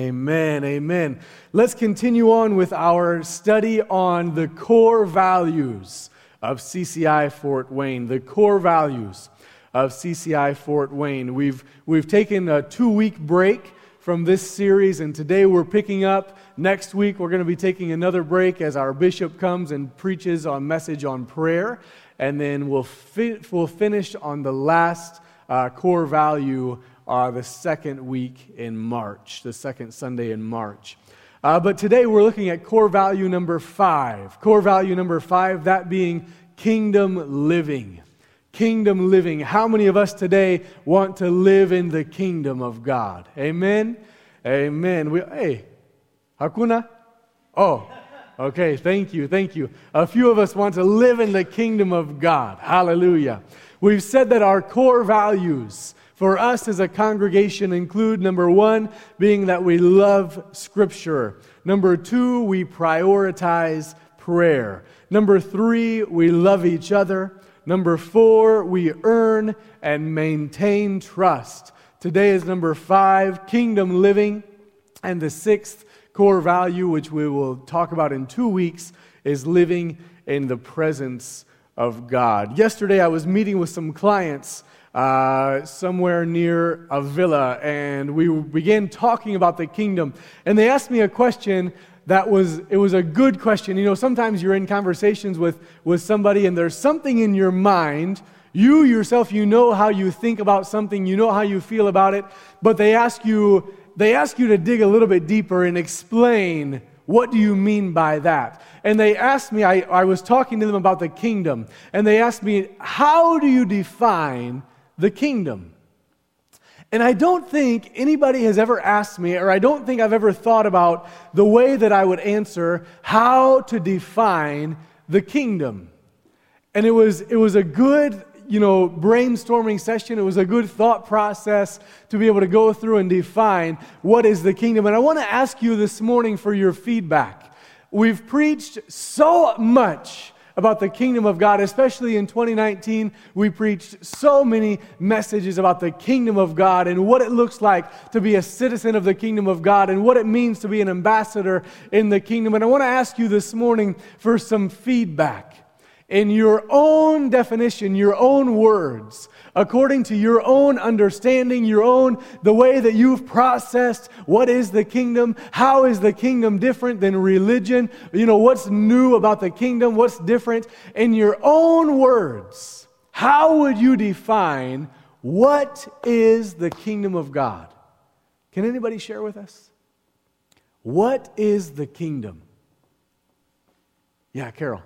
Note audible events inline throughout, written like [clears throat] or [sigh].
Amen, amen. Let's continue on with our study on the core values of CCI Fort Wayne. The core values of CCI Fort Wayne. We've, we've taken a two week break from this series, and today we're picking up. Next week, we're going to be taking another break as our bishop comes and preaches a message on prayer, and then we'll, fi- we'll finish on the last uh, core value uh, the second week in March, the second Sunday in March. Uh, but today we're looking at core value number five. Core value number five, that being kingdom living. Kingdom living. How many of us today want to live in the kingdom of God? Amen? Amen. We, hey, Hakuna? Oh, okay. Thank you. Thank you. A few of us want to live in the kingdom of God. Hallelujah. We've said that our core values, for us as a congregation include number one, being that we love Scripture. Number two, we prioritize prayer. Number three, we love each other. Number four, we earn and maintain trust. Today is number five, kingdom living. And the sixth core value, which we will talk about in two weeks, is living in the presence of God. Yesterday, I was meeting with some clients uh, somewhere near a villa, and we began talking about the kingdom. And they asked me a question that was it was a good question. You know, sometimes you're in conversations with with somebody, and there's something in your mind. You yourself, you know how you think about something, you know how you feel about it, but they ask you they ask you to dig a little bit deeper and explain what do you mean by that? And they asked me, I, I was talking to them about the kingdom, and they asked me, How do you define the kingdom. And I don't think anybody has ever asked me, or I don't think I've ever thought about the way that I would answer how to define the kingdom. And it was, it was a good, you know, brainstorming session. It was a good thought process to be able to go through and define what is the kingdom. And I want to ask you this morning for your feedback. We've preached so much about the kingdom of God, especially in 2019. We preached so many messages about the kingdom of God and what it looks like to be a citizen of the kingdom of God and what it means to be an ambassador in the kingdom. And I want to ask you this morning for some feedback in your own definition, your own words, according to your own understanding, your own, the way that you've processed what is the kingdom, how is the kingdom different than religion, you know, what's new about the kingdom, what's different, in your own words, how would you define what is the kingdom of God? Can anybody share with us? What is the kingdom? Yeah, Carol.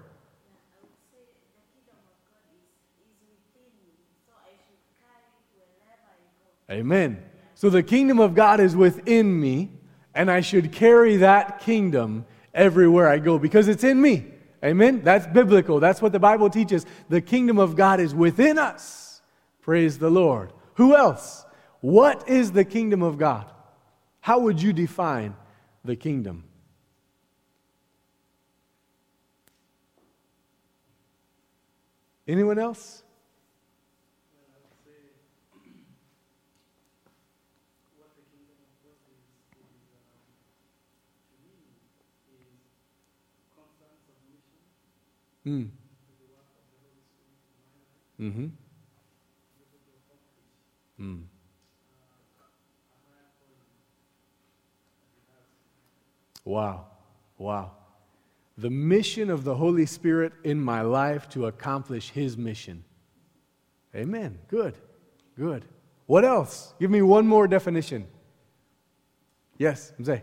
Amen. So the kingdom of God is within me, and I should carry that kingdom everywhere I go because it's in me. Amen. That's biblical. That's what the Bible teaches. The kingdom of God is within us. Praise the Lord. Who else? What is the kingdom of God? How would you define the kingdom? Anyone else? Mm. Mm-hmm. Mm. Wow. Wow. The mission of the Holy Spirit in my life to accomplish His mission. Amen. Good. Good. What else? Give me one more definition. Yes, Mzee.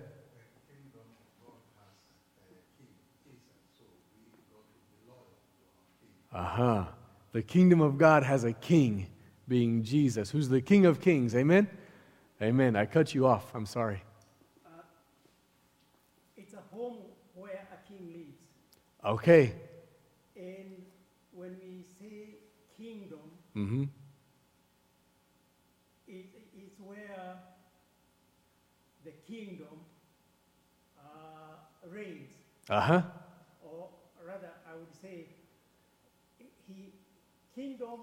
Aha. Uh-huh. The kingdom of God has a king, being Jesus, who's the King of kings. Amen? Amen. I cut you off. I'm sorry. Uh, it's a home where a king lives. Okay. And when we say kingdom, mm-hmm. it, it's where the kingdom uh, reigns. Uh huh. Kingdom,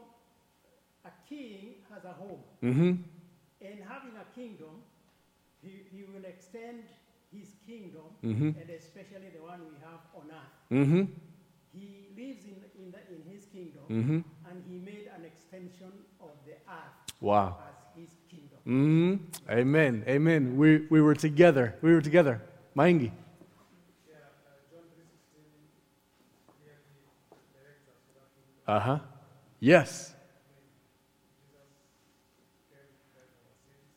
a king has a home. Mm-hmm. And having a kingdom, he, he will extend his kingdom, Mhm. and especially the one we have on earth. Mm-hmm. He lives in, in, the, in his kingdom, Mm-hmm. and he made an extension of the earth Wow. as his kingdom. Mm-hmm. Amen. Amen. We, we were together. We were together. Maingi. Uh huh. Yes.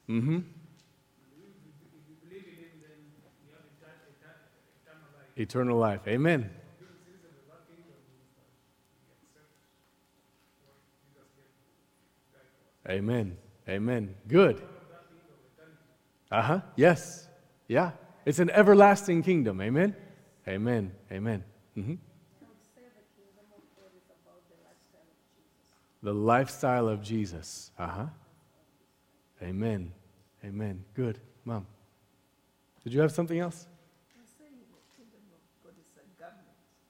Mm hmm. Eternal life. Amen. Amen. Amen. Good. Uh huh. Yes. Yeah. It's an everlasting kingdom. Amen. Amen. Amen. hmm The lifestyle of Jesus. Uh huh. Amen. Amen. Good. Mom. Did you have something else?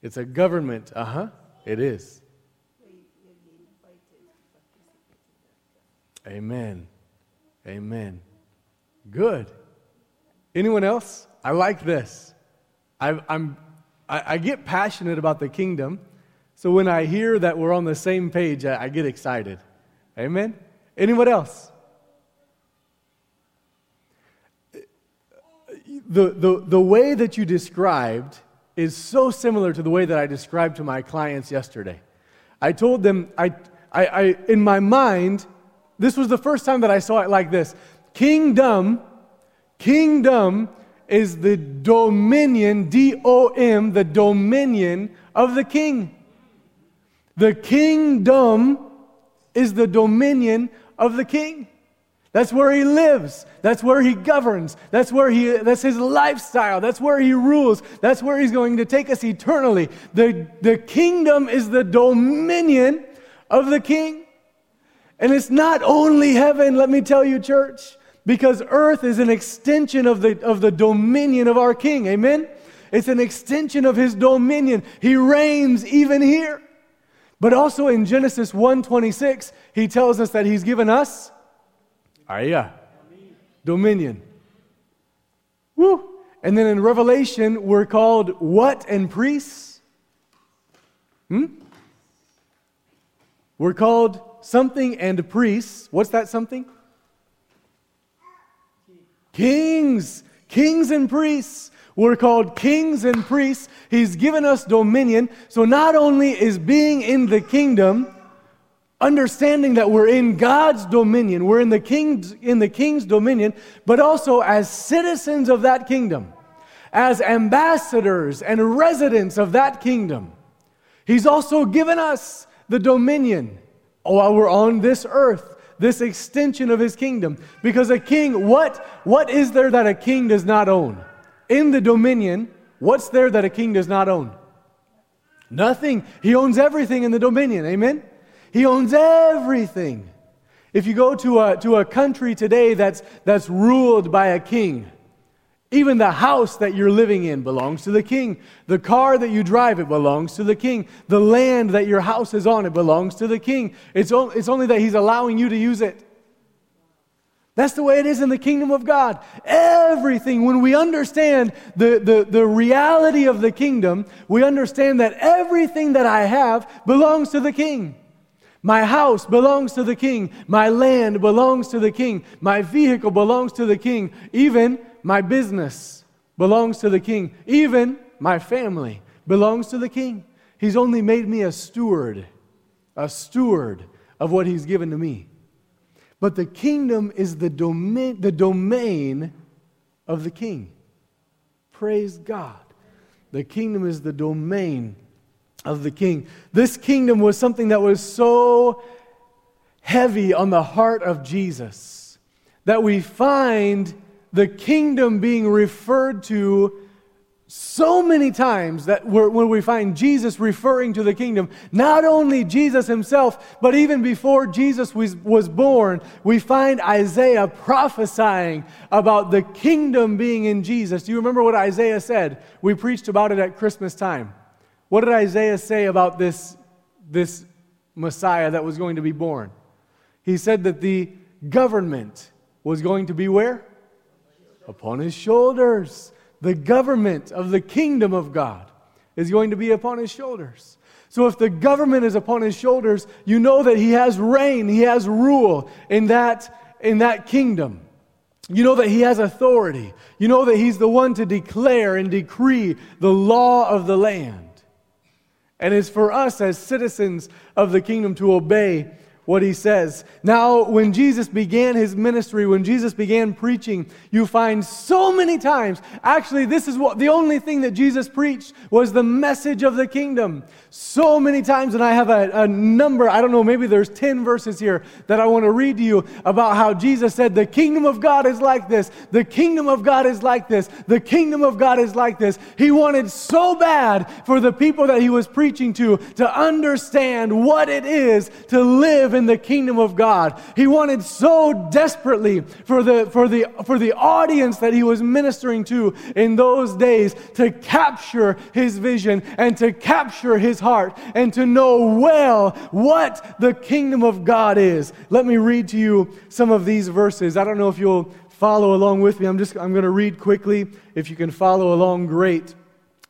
It's a government. Uh huh. It is. Amen. Amen. Good. Anyone else? I like this. I, I'm, I, I get passionate about the kingdom. So when I hear that we're on the same page, I, I get excited. Amen. Anyone else? The, the, the way that you described is so similar to the way that I described to my clients yesterday. I told them, I, I, I, in my mind, this was the first time that I saw it like this Kingdom, kingdom is the dominion, D O M, the dominion of the king. The kingdom is the dominion of the king. That's where he lives. That's where he governs. That's where he that's his lifestyle. That's where he rules. That's where he's going to take us eternally. The, the kingdom is the dominion of the king. And it's not only heaven, let me tell you, church, because earth is an extension of the, of the dominion of our king. Amen? It's an extension of his dominion. He reigns even here. But also in Genesis 1:26, he tells us that he's given us Aya, dominion. Woo! And then in Revelation, we're called what and priests? Hmm? We're called something and priests. What's that something? Kings. Kings and priests. We're called kings and priests. He's given us dominion. So not only is being in the kingdom, understanding that we're in God's dominion, we're in the king's in the king's dominion, but also as citizens of that kingdom, as ambassadors and residents of that kingdom. He's also given us the dominion while we're on this earth, this extension of his kingdom. Because a king, what, what is there that a king does not own? In the dominion, what's there that a king does not own? Nothing. He owns everything in the dominion. Amen? He owns everything. If you go to a, to a country today that's, that's ruled by a king, even the house that you're living in belongs to the king. The car that you drive, it belongs to the king. The land that your house is on, it belongs to the king. It's, o- it's only that he's allowing you to use it. That's the way it is in the kingdom of God. Everything, when we understand the, the, the reality of the kingdom, we understand that everything that I have belongs to the king. My house belongs to the king. My land belongs to the king. My vehicle belongs to the king. Even my business belongs to the king. Even my family belongs to the king. He's only made me a steward, a steward of what he's given to me. But the kingdom is the domain, the domain of the king. Praise God. The kingdom is the domain of the king. This kingdom was something that was so heavy on the heart of Jesus that we find the kingdom being referred to so many times that when we find Jesus referring to the kingdom, not only Jesus himself, but even before Jesus was, was born, we find Isaiah prophesying about the kingdom being in Jesus. Do you remember what Isaiah said? We preached about it at Christmas time. What did Isaiah say about this, this Messiah that was going to be born? He said that the government was going to be where? Upon his shoulders. The government of the kingdom of God is going to be upon his shoulders. So if the government is upon his shoulders, you know that he has reign, he has rule in that, in that kingdom. You know that he has authority. You know that he's the one to declare and decree the law of the land. And it's for us as citizens of the kingdom to obey what he says. Now, when Jesus began his ministry, when Jesus began preaching, you find so many times, actually, this is what the only thing that Jesus preached was the message of the kingdom. So many times, and I have a, a number, I don't know, maybe there's 10 verses here that I want to read to you about how Jesus said, The kingdom of God is like this, the kingdom of God is like this, the kingdom of God is like this. He wanted so bad for the people that he was preaching to to understand what it is to live live in the kingdom of God. He wanted so desperately for the, for the, for the audience that he was ministering to in those days to capture his vision and to capture his heart and to know well what the kingdom of God is. Let me read to you some of these verses. I don't know if you'll follow along with me. I'm just I'm going to read quickly. If you can follow along, great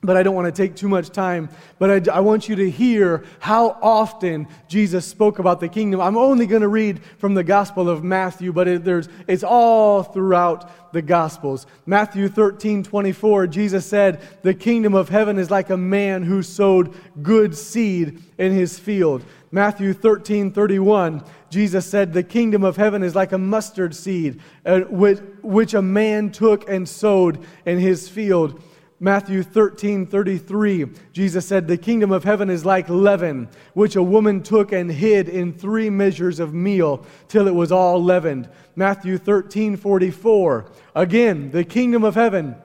but I don't want to take too much time. But I, I, want you to hear how often Jesus spoke about the kingdom. I'm only going to read from the Gospel of Matthew, but it, there's, it's all throughout the Gospels. Matthew 13, 24, Jesus said, The kingdom of heaven is like a man who sowed good seed in his field. Matthew 13, 31, Jesus said, The kingdom of heaven is like a mustard seed, uh, which, which a man took and sowed in his field. Matthew 13, 33, Jesus said, The kingdom of heaven is like leaven, which a woman took and hid in three measures of meal till it was all leavened. Matthew 13, 44, again, the kingdom of heaven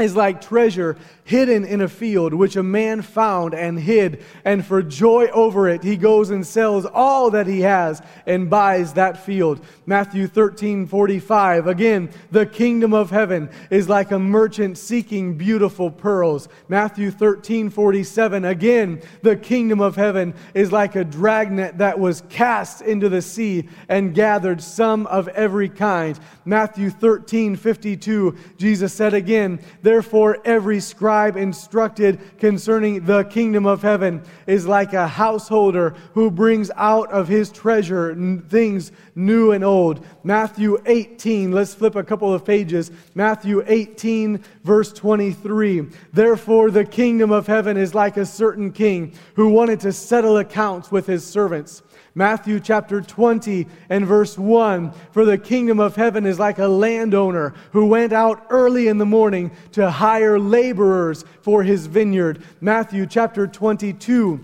is like treasure hidden in a field, which a man found and hid, and for joy over it, he goes and sells all that he has and buys that field. Matthew 13, 45. Again, the kingdom of heaven is like a merchant seeking beautiful pearls. Matthew 13, 47. Again, the kingdom of heaven is like a dragnet that was cast into the sea and gathered some of every kind. Matthew 13, 52. Jesus said again, Therefore, every scribe instructed concerning the kingdom of heaven is like a householder who brings out of his treasure things new and old. Matthew 18, let's flip a couple of pages. Matthew 18, verse 23. Therefore, the kingdom of heaven is like a certain king who wanted to settle accounts with his servants. Matthew chapter 20 and verse 1 For the kingdom of heaven is like a landowner who went out early in the morning to hire laborers for his vineyard. Matthew chapter 22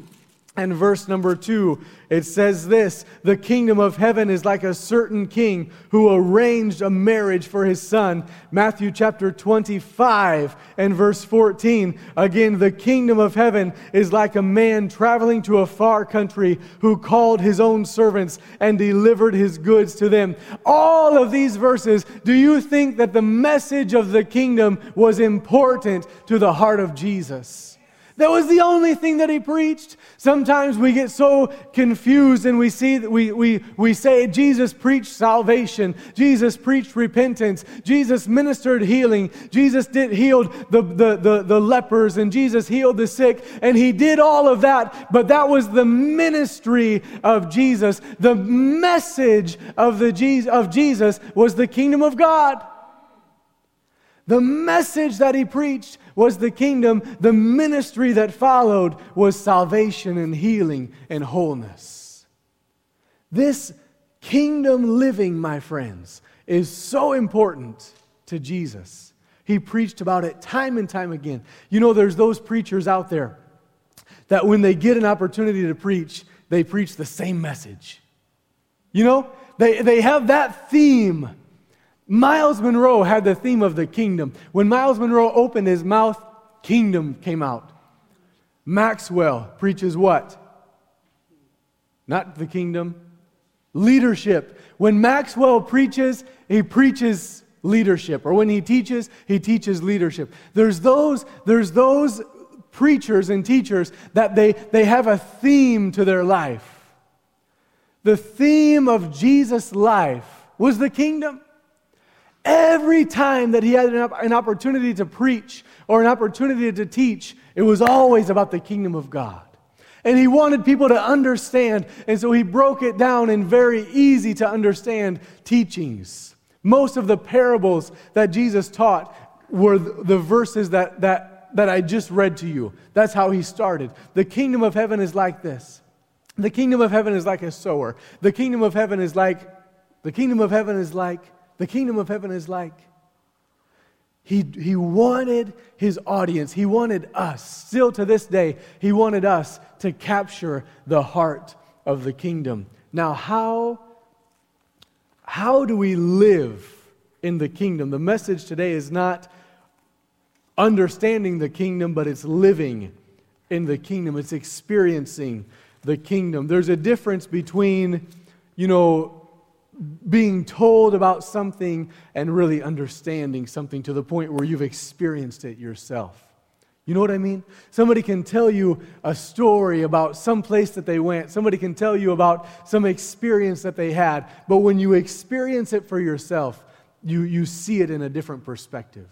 and verse number two, it says this The kingdom of heaven is like a certain king who arranged a marriage for his son. Matthew chapter 25 and verse 14. Again, the kingdom of heaven is like a man traveling to a far country who called his own servants and delivered his goods to them. All of these verses, do you think that the message of the kingdom was important to the heart of Jesus? That was the only thing that he preached. Sometimes we get so confused and we see that we, we, we say Jesus preached salvation, Jesus preached repentance, Jesus ministered healing, Jesus did healed the, the, the, the lepers, and Jesus healed the sick, and he did all of that, but that was the ministry of Jesus. The message of, the, of Jesus was the kingdom of God. The message that he preached was the kingdom. The ministry that followed was salvation and healing and wholeness. This kingdom living, my friends, is so important to Jesus. He preached about it time and time again. You know, there's those preachers out there that when they get an opportunity to preach, they preach the same message. You know, they, they have that theme Myles Munroe had the theme of the kingdom. When Myles Munroe opened his mouth, kingdom came out. Maxwell preaches what? Not the kingdom, leadership. When Maxwell preaches, he preaches leadership. Or when he teaches, he teaches leadership. There's those, there's those preachers and teachers that they, they have a theme to their life. The theme of Jesus' life was the kingdom. Every time that he had an, opportunity to preach or an opportunity to teach, it was always about the kingdom of God. And he wanted people to understand, and so he broke it down in very easy to understand teachings. Most of the parables that Jesus taught were the verses that, that, that I just read to you. That's how he started. The kingdom of heaven is like this. The kingdom of heaven is like a sower. The kingdom of heaven is like, the kingdom of heaven is like, the kingdom of heaven is like. He, he wanted his audience, he wanted us, still to this day, he wanted us to capture the heart of the kingdom. Now, how, how do we live in the kingdom? The message today is not understanding the kingdom, but it's living in the kingdom, it's experiencing the kingdom. There's a difference between, you know, being told about something and really understanding something to the point where you've experienced it yourself. You know what I mean? Somebody can tell you a story about some place that they went. Somebody can tell you about some experience that they had. But when you experience it for yourself, you, you see it in a different perspective.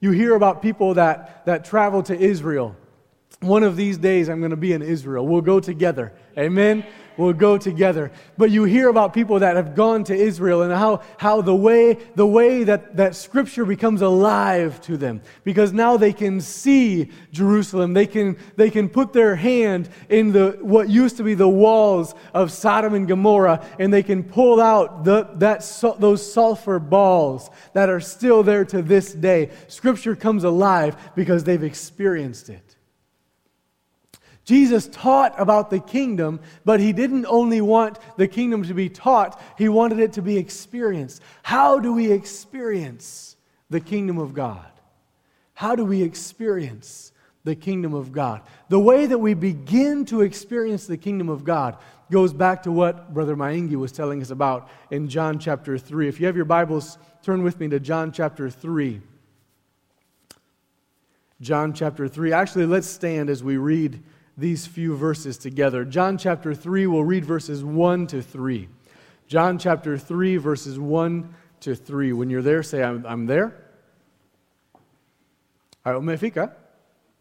You hear about people that, that travel to Israel. One of these days, I'm going to be in Israel. We'll go together. Amen? Will go together. But you hear about people that have gone to Israel and how, how the way, the way that, that Scripture becomes alive to them. Because now they can see Jerusalem. They can, they can put their hand in the, what used to be the walls of Sodom and Gomorrah and they can pull out the, that, those sulfur balls that are still there to this day. Scripture comes alive because they've experienced it. Jesus taught about the kingdom, but he didn't only want the kingdom to be taught, he wanted it to be experienced. How do we experience the kingdom of God? How do we experience the kingdom of God? The way that we begin to experience the kingdom of God goes back to what Brother Maingi was telling us about in John chapter 3. If you have your Bibles, turn with me to John chapter 3. John chapter 3. Actually, let's stand as we read these few verses together. John chapter 3, we'll read verses 1 to 3. John chapter 3, verses 1 to 3. When you're there, say, I'm, I'm there.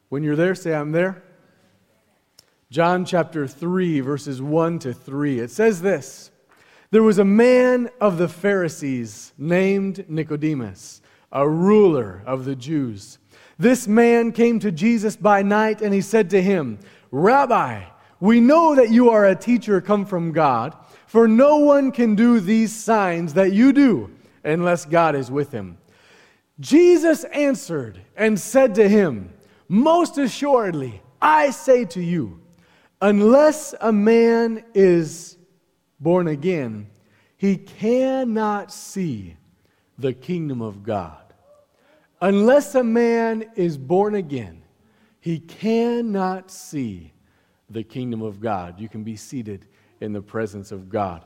When you're there, say, I'm there. John chapter 3, verses 1 to 3. It says this There was a man of the Pharisees named Nicodemus, a ruler of the Jews. This man came to Jesus by night and he said to him, Rabbi, we know that you are a teacher come from God, for no one can do these signs that you do unless God is with him. Jesus answered and said to him, Most assuredly, I say to you, unless a man is born again, he cannot see the kingdom of God. Unless a man is born again, he cannot see the kingdom of God. You can be seated in the presence of God.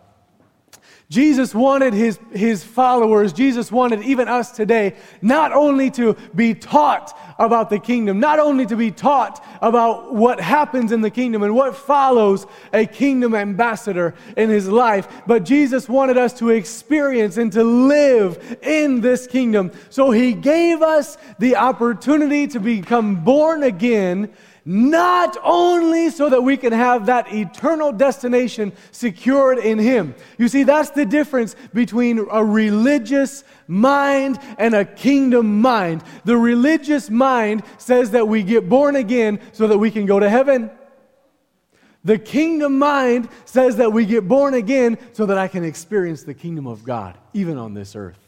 Jesus wanted his, his followers, Jesus wanted even us today, not only to be taught about the kingdom, not only to be taught about what happens in the kingdom and what follows a kingdom ambassador in his life, but Jesus wanted us to experience and to live in this kingdom. So he gave us the opportunity to become born again not only so that we can have that eternal destination secured in Him. You see, that's the difference between a religious mind and a kingdom mind. The religious mind says that we get born again so that we can go to heaven. The kingdom mind says that we get born again so that I can experience the kingdom of God, even on this earth.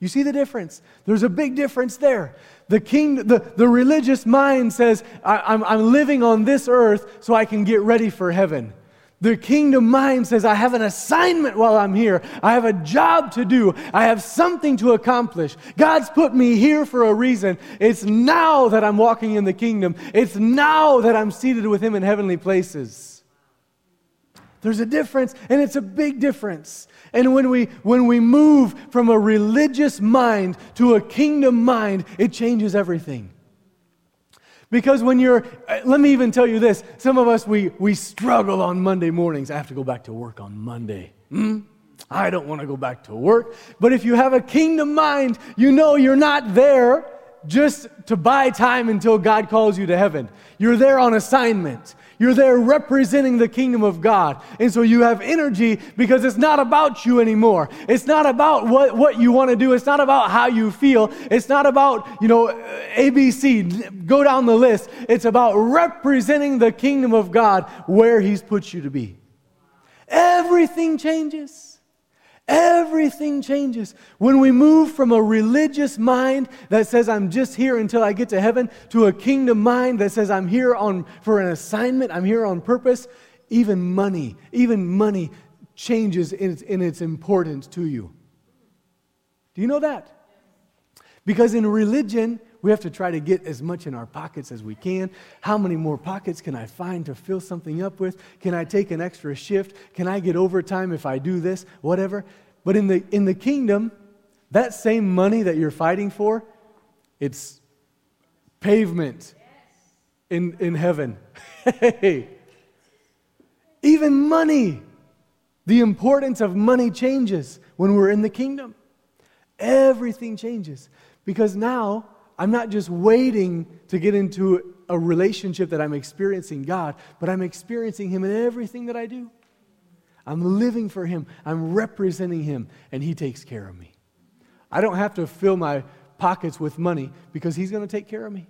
You see the difference? There's a big difference there. The, king, the, the religious mind says, I'm, I'm living on this earth so I can get ready for heaven. The kingdom mind says, I have an assignment while I'm here. I have a job to do. I have something to accomplish. God's put me here for a reason. It's now that I'm walking in the kingdom. It's now that I'm seated with Him in heavenly places. There's a difference, and it's a big difference. And when we, when we move from a religious mind to a kingdom mind, it changes everything. Because when you're, uh, let me even tell you this some of us, we, we struggle on Monday mornings. I have to go back to work on Monday. Hmm? I don't want to go back to work. But if you have a kingdom mind, you know you're not there just to buy time until God calls you to heaven. You're there on assignment. You're there representing the kingdom of God. And so you have energy because it's not about you anymore. It's not about what, what you want to do. It's not about how you feel. It's not about, you know, ABC, go down the list. It's about representing the kingdom of God where He's put you to be. Everything changes. Everything changes. When we move from a religious mind that says, I'm just here until I get to heaven, to a kingdom mind that says, I'm here on, for an assignment, I'm here on purpose, even money, even money changes in its, in its importance to you. Do you know that? Because in religion, we have to try to get as much in our pockets as we can. How many more pockets can I find to fill something up with? Can I take an extra shift? Can I get overtime if I do this? Whatever. But in the, in the kingdom, that same money that you're fighting for, it's pavement in, in heaven. hey. [laughs] Even money, the importance of money changes when we're in the kingdom. Everything changes because now I'm not just waiting to get into a relationship that I'm experiencing God, but I'm experiencing Him in everything that I do. I'm living for Him, I'm representing Him, and He takes care of me. I don't have to fill my pockets with money because He's going to take care of me.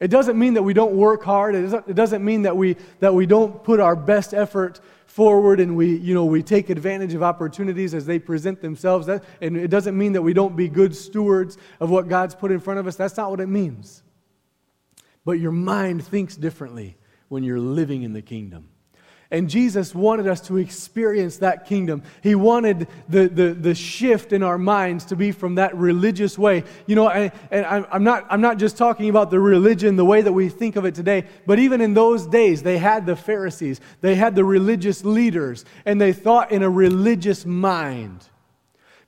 It doesn't mean that we don't work hard. It doesn't mean that we, that we don't put our best effort forward and we, you know, we take advantage of opportunities as they present themselves. That, and it doesn't mean that we don't be good stewards of what God's put in front of us. That's not what it means. But your mind thinks differently when you're living in the kingdom. And Jesus wanted us to experience that kingdom. He wanted the, the, the shift in our minds to be from that religious way. You know, I, and I'm not, I'm not just talking about the religion, the way that we think of it today, but even in those days, they had the Pharisees, they had the religious leaders, and they thought in a religious mind.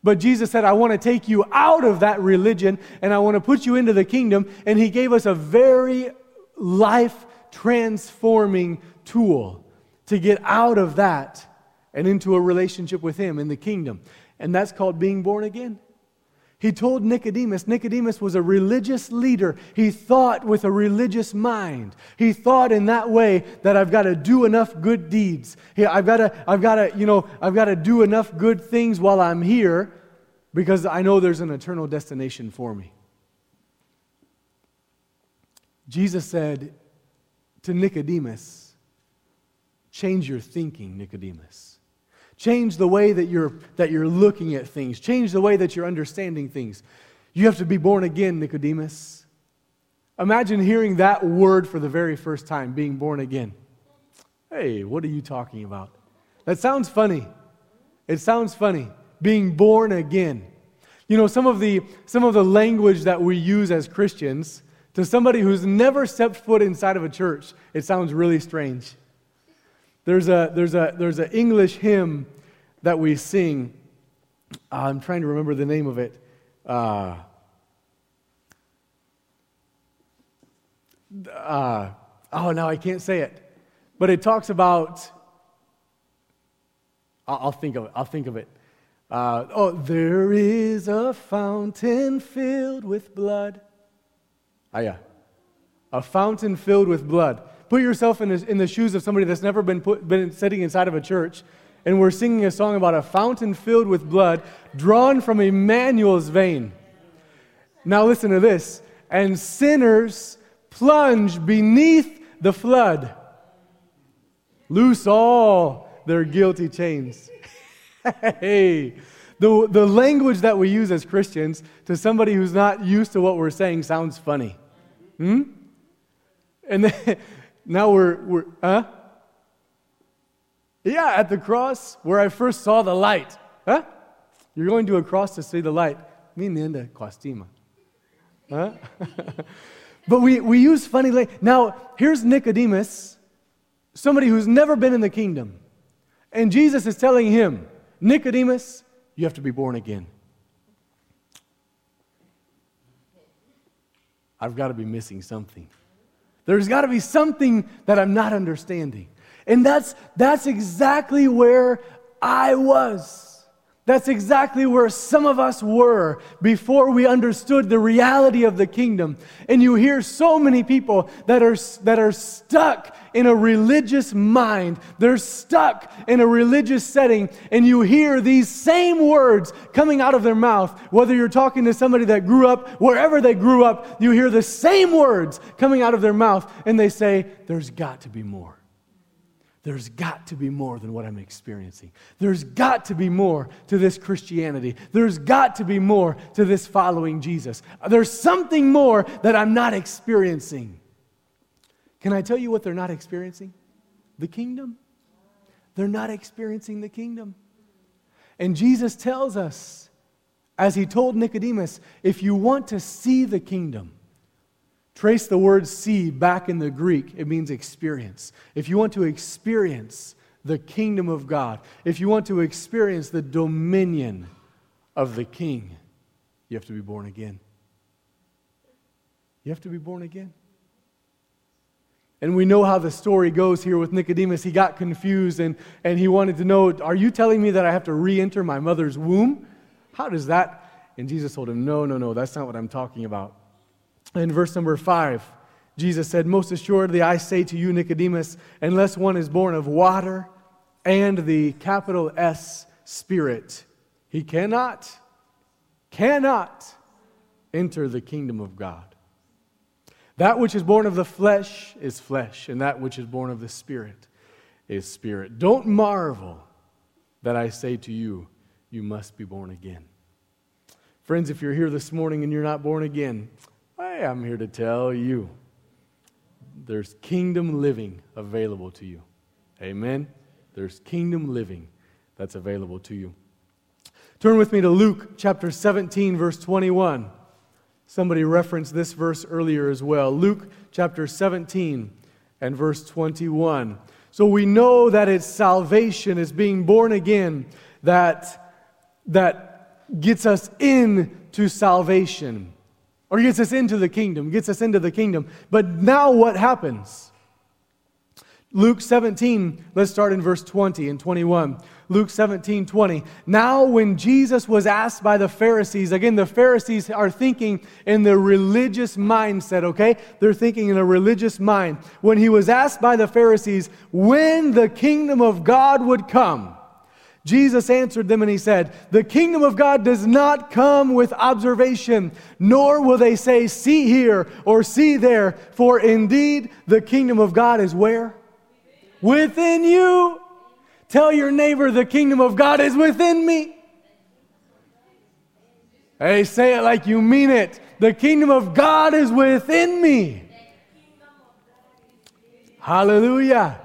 But Jesus said, I want to take you out of that religion and I want to put you into the kingdom. And He gave us a very life transforming tool to get out of that and into a relationship with Him in the kingdom. And that's called being born again. He told Nicodemus, Nicodemus was a religious leader. He thought with a religious mind. He thought in that way that I've got to do enough good deeds. I've got to, I've got to, you know, I've got to do enough good things while I'm here because I know there's an eternal destination for me. Jesus said to Nicodemus, Change your thinking, Nicodemus. Change the way that you're, that you're looking at things. Change the way that you're understanding things. You have to be born again, Nicodemus. Imagine hearing that word for the very first time, being born again. Hey, what are you talking about? That sounds funny. It sounds funny. Being born again. You know, some of the, some of the language that we use as Christians to somebody who's never stepped foot inside of a church, it sounds really strange. There's a there's a there's an English hymn that we sing. I'm trying to remember the name of it. Uh, uh, oh no, I can't say it. But it talks about. I'll, I'll think of it. I'll think of it. Uh, oh, there is a fountain filled with blood. Ah, yeah. A fountain filled with blood. Put yourself in the, in the shoes of somebody that's never been, put, been sitting inside of a church, and we're singing a song about a fountain filled with blood drawn from Emmanuel's vein. Now, listen to this. And sinners plunge beneath the flood, loose all their guilty chains. [laughs] hey, the, the language that we use as Christians to somebody who's not used to what we're saying sounds funny. Hmm? And then, now we're, we're huh? Yeah, at the cross where I first saw the light. Huh? You're going to a cross to see the light. me Menina Quastima. Huh? [laughs] but we, we use funny language. Now, here's Nicodemus, somebody who's never been in the kingdom. And Jesus is telling him, Nicodemus, you have to be born again. I've got to be missing something. There's got to be something that I'm not understanding. And that's, that's exactly where I was. That's exactly where some of us were before we understood the reality of the kingdom. And you hear so many people that are, that are stuck in a religious mind. They're stuck in a religious setting, and you hear these same words coming out of their mouth. Whether you're talking to somebody that grew up, wherever they grew up, you hear the same words coming out of their mouth, and they say, There's got to be more. There's got to be more than what I'm experiencing. There's got to be more to this Christianity. There's got to be more to this following Jesus. There's something more that I'm not experiencing. Can I tell you what they're not experiencing? The kingdom. They're not experiencing the kingdom. And Jesus tells us, as he told Nicodemus, if you want to see the kingdom, Trace the word see back in the Greek, it means experience. If you want to experience the kingdom of God, if you want to experience the dominion of the king, you have to be born again. You have to be born again. And we know how the story goes here with Nicodemus. He got confused and, and he wanted to know Are you telling me that I have to re enter my mother's womb? How does that? And Jesus told him, No, no, no, that's not what I'm talking about. In verse number five, Jesus said, Most assuredly, I say to you, Nicodemus, unless one is born of water and the capital S Spirit, he cannot, cannot enter the kingdom of God. That which is born of the flesh is flesh, and that which is born of the Spirit is spirit. Don't marvel that I say to you, you must be born again. Friends, if you're here this morning and you're not born again, I am here to tell you there's kingdom living available to you. Amen? There's kingdom living that's available to you. Turn with me to Luke chapter 17, verse 21. Somebody referenced this verse earlier as well. Luke chapter 17 and verse 21. So we know that it's salvation, it's being born again, that, that gets us into salvation or gets us into the kingdom, gets us into the kingdom. But now what happens? Luke 17, let's start in verse 20 and 21. Luke 17, 20. Now, when Jesus was asked by the Pharisees, again, the Pharisees are thinking in the religious mindset, okay? They're thinking in a religious mind. When he was asked by the Pharisees when the kingdom of God would come, Jesus answered them and he said, The kingdom of God does not come with observation, nor will they say, See here or see there, for indeed the kingdom of God is where? Within you. Tell your neighbor, The kingdom of God is within me. Hey, say it like you mean it. The kingdom of God is within me. Hallelujah.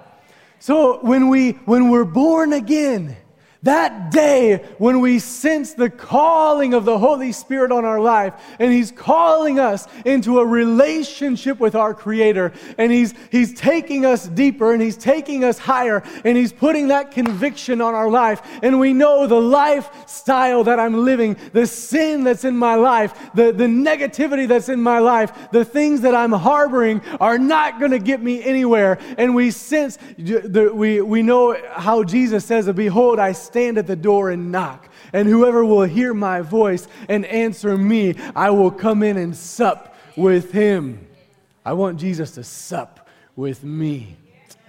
So when we when we're born again, that day when we sense the calling of the Holy Spirit on our life, and He's calling us into a relationship with our Creator, and He's, he's taking us deeper, and He's taking us higher, and He's putting that conviction on our life, and we know the lifestyle that I'm living, the sin that's in my life, the, the negativity that's in my life, the things that I'm harboring are not going to get me anywhere. And we sense, we, we know how Jesus says, Behold, I stand at the door and knock. And whoever will hear my voice and answer me, I will come in and sup with him. I want Jesus to sup with me.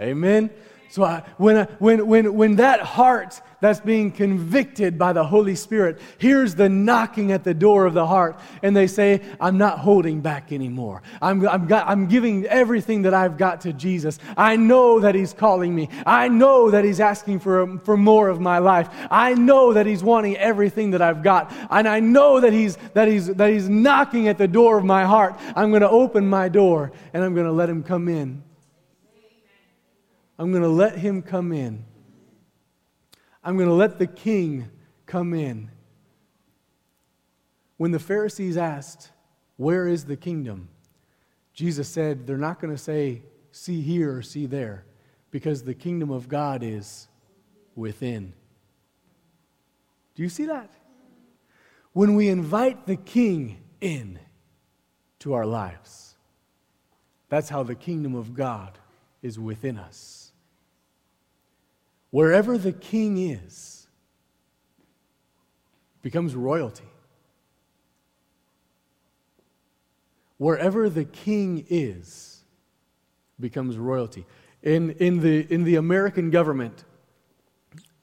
Amen. So I, when, I, when, when, when that heart that's being convicted by the Holy Spirit hears the knocking at the door of the heart, and they say, I'm not holding back anymore. I'm, I'm, got, I'm giving everything that I've got to Jesus. I know that He's calling me. I know that He's asking for, for more of my life. I know that He's wanting everything that I've got. And I know that He's, that he's, that he's knocking at the door of my heart. I'm going to open my door and I'm going to let Him come in. I'm going to let him come in. I'm going to let the king come in. When the Pharisees asked, Where is the kingdom? Jesus said, They're not going to say, See here or see there, because the kingdom of God is within. Do you see that? When we invite the king in to our lives, that's how the kingdom of God is within us. Wherever the king is, becomes royalty. Wherever the king is, becomes royalty. In, in, the, in the American government,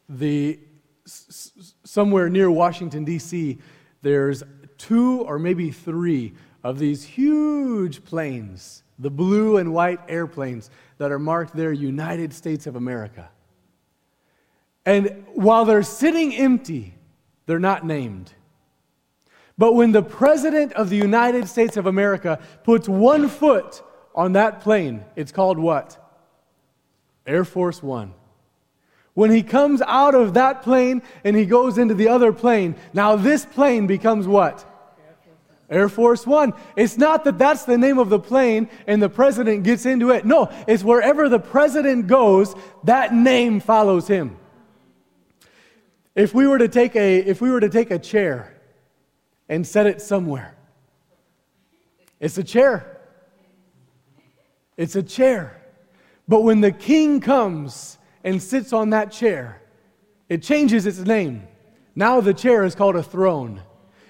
the, somewhere near Washington, D.C., there's two or maybe three of these huge planes, the blue and white airplanes that are marked there United States of America. And while they're sitting empty, they're not named. But when the President of the United States of America puts one foot on that plane, it's called what? Air Force One. When he comes out of that plane and he goes into the other plane, now this plane becomes what? Air Force One. It's not that that's the name of the plane and the president gets into it. No, it's wherever the president goes, that name follows him. If we were to take a, if we were to take a chair and set it somewhere, it's a chair. It's a chair. But when the king comes and sits on that chair, it changes its name. Now the chair is called a throne.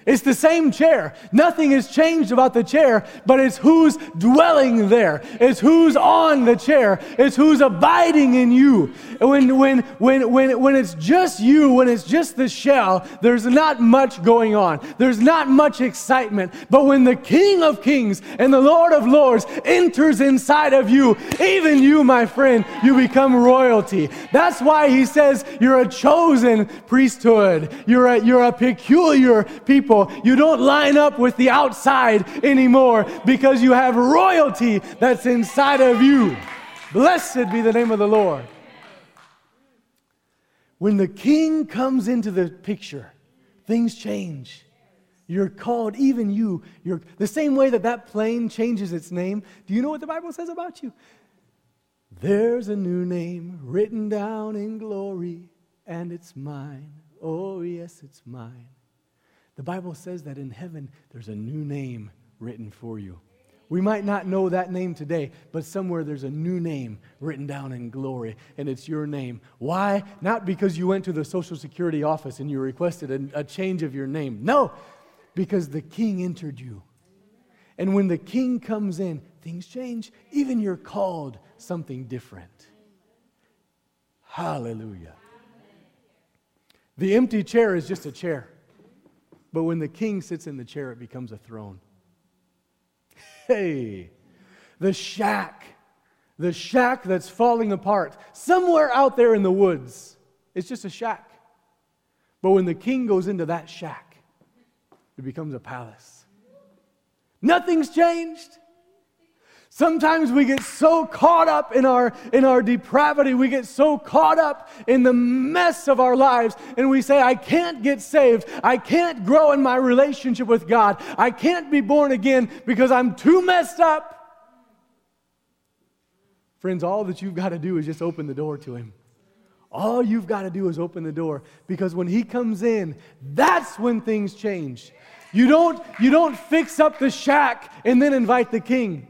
It's the same chair. Nothing has changed about the chair, but it's who's dwelling there. It's who's on the chair. It's who's abiding in you. When, when, when, when, when it's just you, when it's just the shell, there's not much going on. There's not much excitement. But when the King of Kings and the Lord of Lords enters inside of you, even you, my friend, you become royalty. That's why he says you're a chosen priesthood. You're a, you're a peculiar people people. You don't line up with the outside anymore because you have royalty that's inside of you. Blessed be the name of the Lord. When the king comes into the picture, things change. You're called, even you, you're the same way that that plane changes its name. Do you know what the Bible says about you? There's a new name written down in glory, and it's mine. Oh, yes, it's mine. The Bible says that in heaven there's a new name written for you. We might not know that name today, but somewhere there's a new name written down in glory, and it's your name. Why? Not because you went to the Social Security office and you requested a, a change of your name. No, because the King entered you. And when the King comes in, things change. Even you're called something different. Hallelujah. The empty chair is just a chair. But when the king sits in the chair, it becomes a throne. Hey, the shack, the shack that's falling apart, somewhere out there in the woods, it's just a shack. But when the king goes into that shack, it becomes a palace. Nothing's changed. Sometimes we get so caught up in our, in our depravity, we get so caught up in the mess of our lives, and we say, I can't get saved. I can't grow in my relationship with God. I can't be born again because I'm too messed up. Friends, all that you've got to do is just open the door to Him. All you've got to do is open the door because when He comes in, that's when things change. You don't, you don't fix up the shack and then invite the king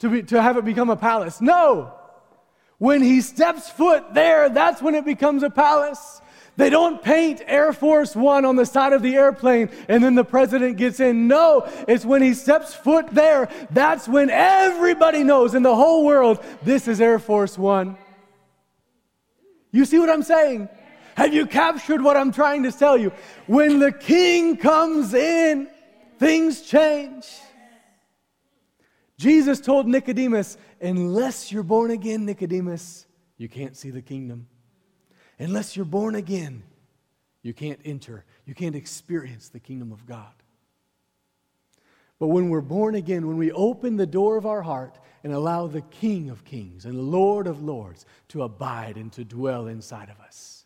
to, be, to have it become a palace. No. When he steps foot there, that's when it becomes a palace. They don't paint Air Force One on the side of the airplane and then the president gets in. No, it's when he steps foot there, that's when everybody knows in the whole world this is Air Force One. You see what I'm saying? Have you captured what I'm trying to tell you? When the king comes in, things change. Jesus told Nicodemus, unless you're born again, Nicodemus, you can't see the kingdom. Unless you're born again, you can't enter, you can't experience the kingdom of God. But when we're born again, when we open the door of our heart and allow the King of Kings and Lord of Lords to abide and to dwell inside of us,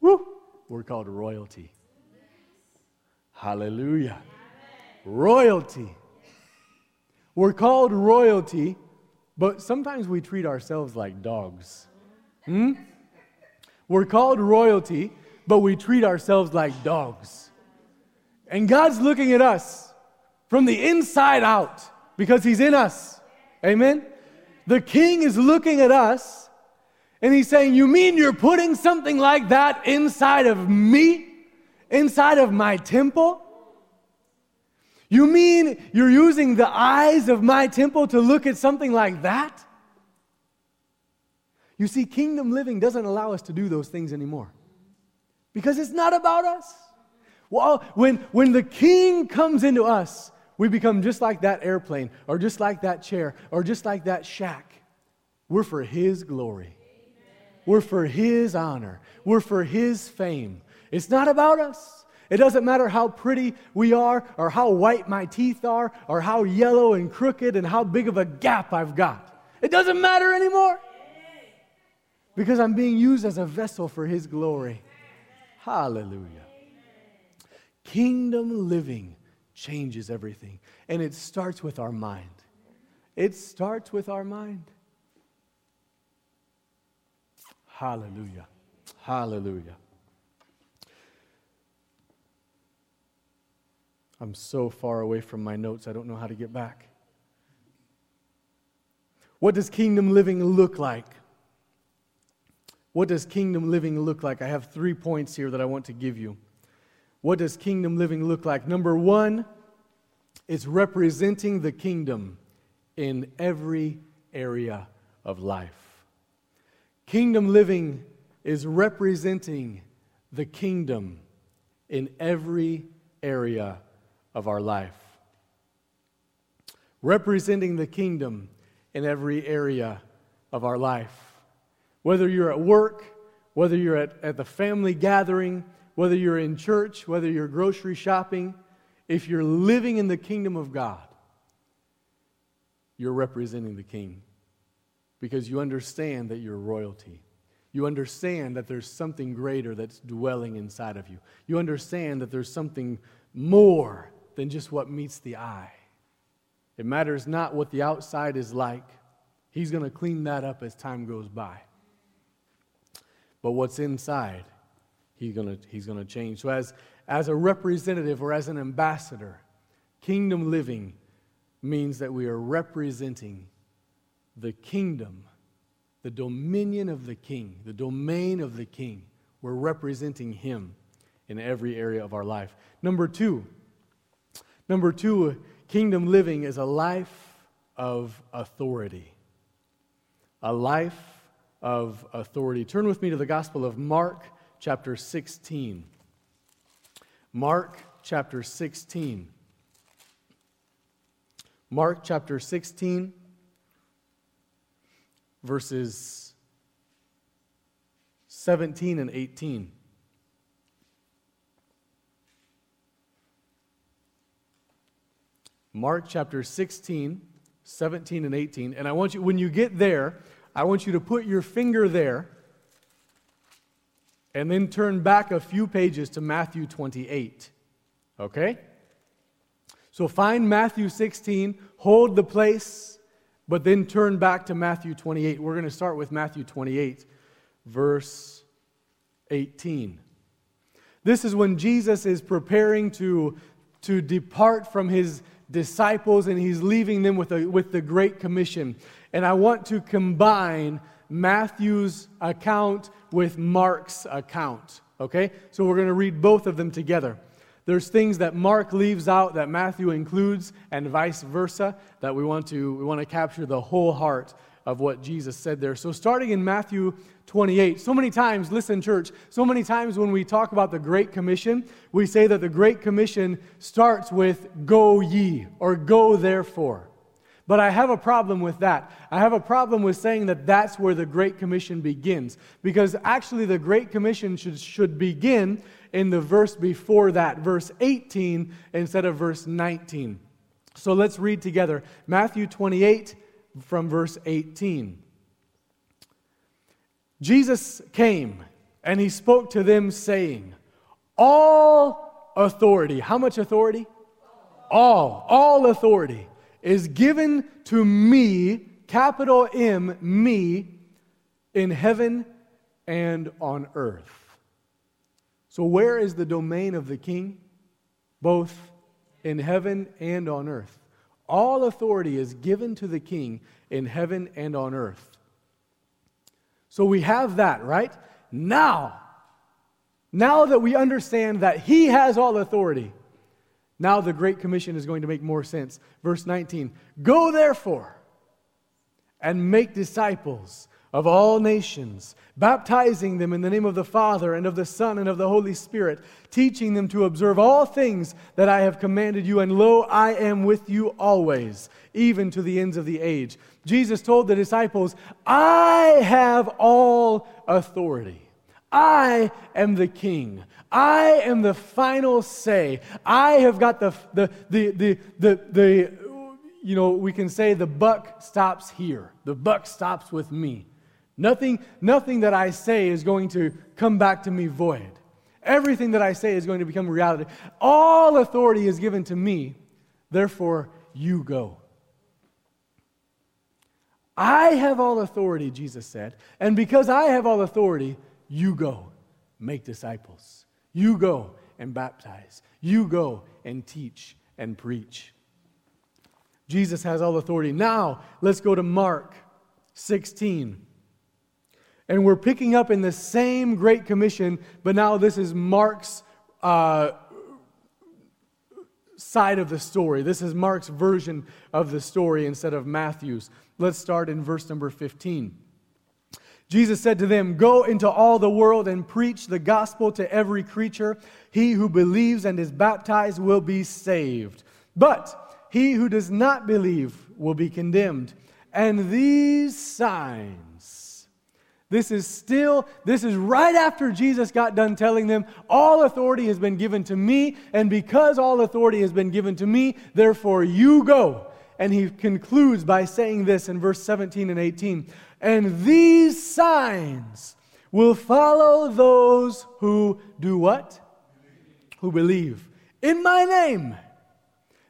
woo, we're called royalty. Hallelujah. Royalty. We're called royalty, but sometimes we treat ourselves like dogs. Hmm? We're called royalty, but we treat ourselves like dogs. And God's looking at us from the inside out because He's in us. Amen? The King is looking at us And he's saying, You mean you're putting something like that inside of me? Inside of my temple? You mean you're using the eyes of my temple to look at something like that? You see, kingdom living doesn't allow us to do those things anymore because it's not about us. Well, when, when the king comes into us, we become just like that airplane, or just like that chair, or just like that shack. We're for his glory, we're for his honor, we're for his fame. It's not about us. It doesn't matter how pretty we are, or how white my teeth are, or how yellow and crooked, and how big of a gap I've got. It doesn't matter anymore because I'm being used as a vessel for His glory. Hallelujah. Kingdom living changes everything, and it starts with our mind. It starts with our mind. Hallelujah. Hallelujah. I'm so far away from my notes, I don't know how to get back. What does kingdom living look like? What does kingdom living look like? I have three points here that I want to give you. What does kingdom living look like? Number one, it's representing the kingdom in every area of life. Kingdom living is representing the kingdom in every area of our life. Representing the kingdom in every area of our life. Whether you're at work, whether you're at, at the family gathering, whether you're in church, whether you're grocery shopping, if you're living in the kingdom of God, you're representing the king because you understand that you're royalty. You understand that there's something greater that's dwelling inside of you. You understand that there's something more than just what meets the eye. It matters not what the outside is like, He's going to clean that up as time goes by. But what's inside, he's going to he's gonna change. So, as, as a representative or as an ambassador, kingdom living means that we are representing the kingdom, the dominion of the king, the domain of the king. We're representing him in every area of our life. Number two, number two, kingdom living is a life of authority. A life of authority. Turn with me to the Gospel of Mark, chapter 16. Mark, chapter 16. Mark, chapter 16, verses 17 and 18. Mark chapter 16, 17 and 18. And I want you, when you get there, I want you to put your finger there and then turn back a few pages to Matthew 28. Okay? So find Matthew 16, hold the place, but then turn back to Matthew 28. We're going to start with Matthew 28, verse 18. This is when Jesus is preparing to, to depart from his disciples and he's leaving them with, a, with the Great Commission. And I want to combine Matthew's account with Mark's account. Okay? So we're going to read both of them together. There's things that Mark leaves out that Matthew includes, and vice versa, that we want to, we want to capture the whole heart of what Jesus said there. So, starting in Matthew 28, so many times, listen, church, so many times when we talk about the Great Commission, we say that the Great Commission starts with go ye or go therefore. But I have a problem with that. I have a problem with saying that that's where the Great Commission begins. Because actually, the Great Commission should, should begin in the verse before that, verse 18, instead of verse 19. So let's read together Matthew 28 from verse 18. Jesus came and he spoke to them, saying, All authority, how much authority? All, all authority is given to me, capital M, me, in heaven and on earth. So, where is the domain of the king? Both in heaven and on earth. All authority is given to the king in heaven and on earth. So we have that, right? Now, now that we understand that He has all authority, now the Great Commission is going to make more sense. Verse 19 Go therefore and make disciples of all nations, baptizing them in the name of the Father and of the Son and of the Holy Spirit, teaching them to observe all things that I have commanded you. And lo, I am with you always, even to the ends of the age. Jesus told the disciples, I have all authority. I am the king. I am the final say. I have got the, the, the, the, the, the, you know, we can say the buck stops here. The buck stops with me. Nothing, nothing that I say is going to come back to me void. Everything that I say is going to become reality. All authority is given to me. Therefore, you go. I have all authority, Jesus said. And because I have all authority, you go, make disciples. You go and baptize. You go and teach and preach. Jesus has all authority. Now, let's go to Mark 16. And we're picking up in the same Great Commission, but now this is Mark's uh, side of the story. This is Mark's version of the story instead of Matthew's. Let's start in verse number 15. Jesus said to them, Go into all the world and preach the gospel to every creature. He who believes and is baptized will be saved. But he who does not believe will be condemned. And these signs, this is still, this is right after Jesus got done telling them, All authority has been given to me, and because all authority has been given to me, therefore you go. And he concludes by saying this in verse 17 and 18 and these signs will follow those who do what? Who believe. In my name,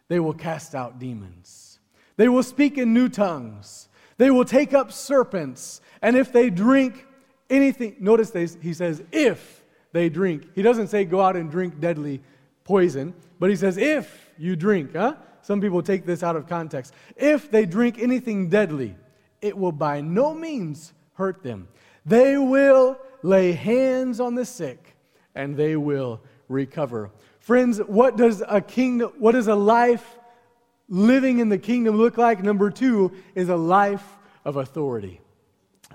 they will cast out demons. They will speak in new tongues. They will take up serpents. And if they drink anything, notice they, he says, if they drink. He doesn't say go out and drink deadly poison, but he says, if you drink. Huh? Some people take this out of context. If they drink anything deadly, it will by no means hurt them. They will lay hands on the sick and they will recover. Friends, what does a kingdom, what does a life living in the kingdom look like? Number two is a life of authority.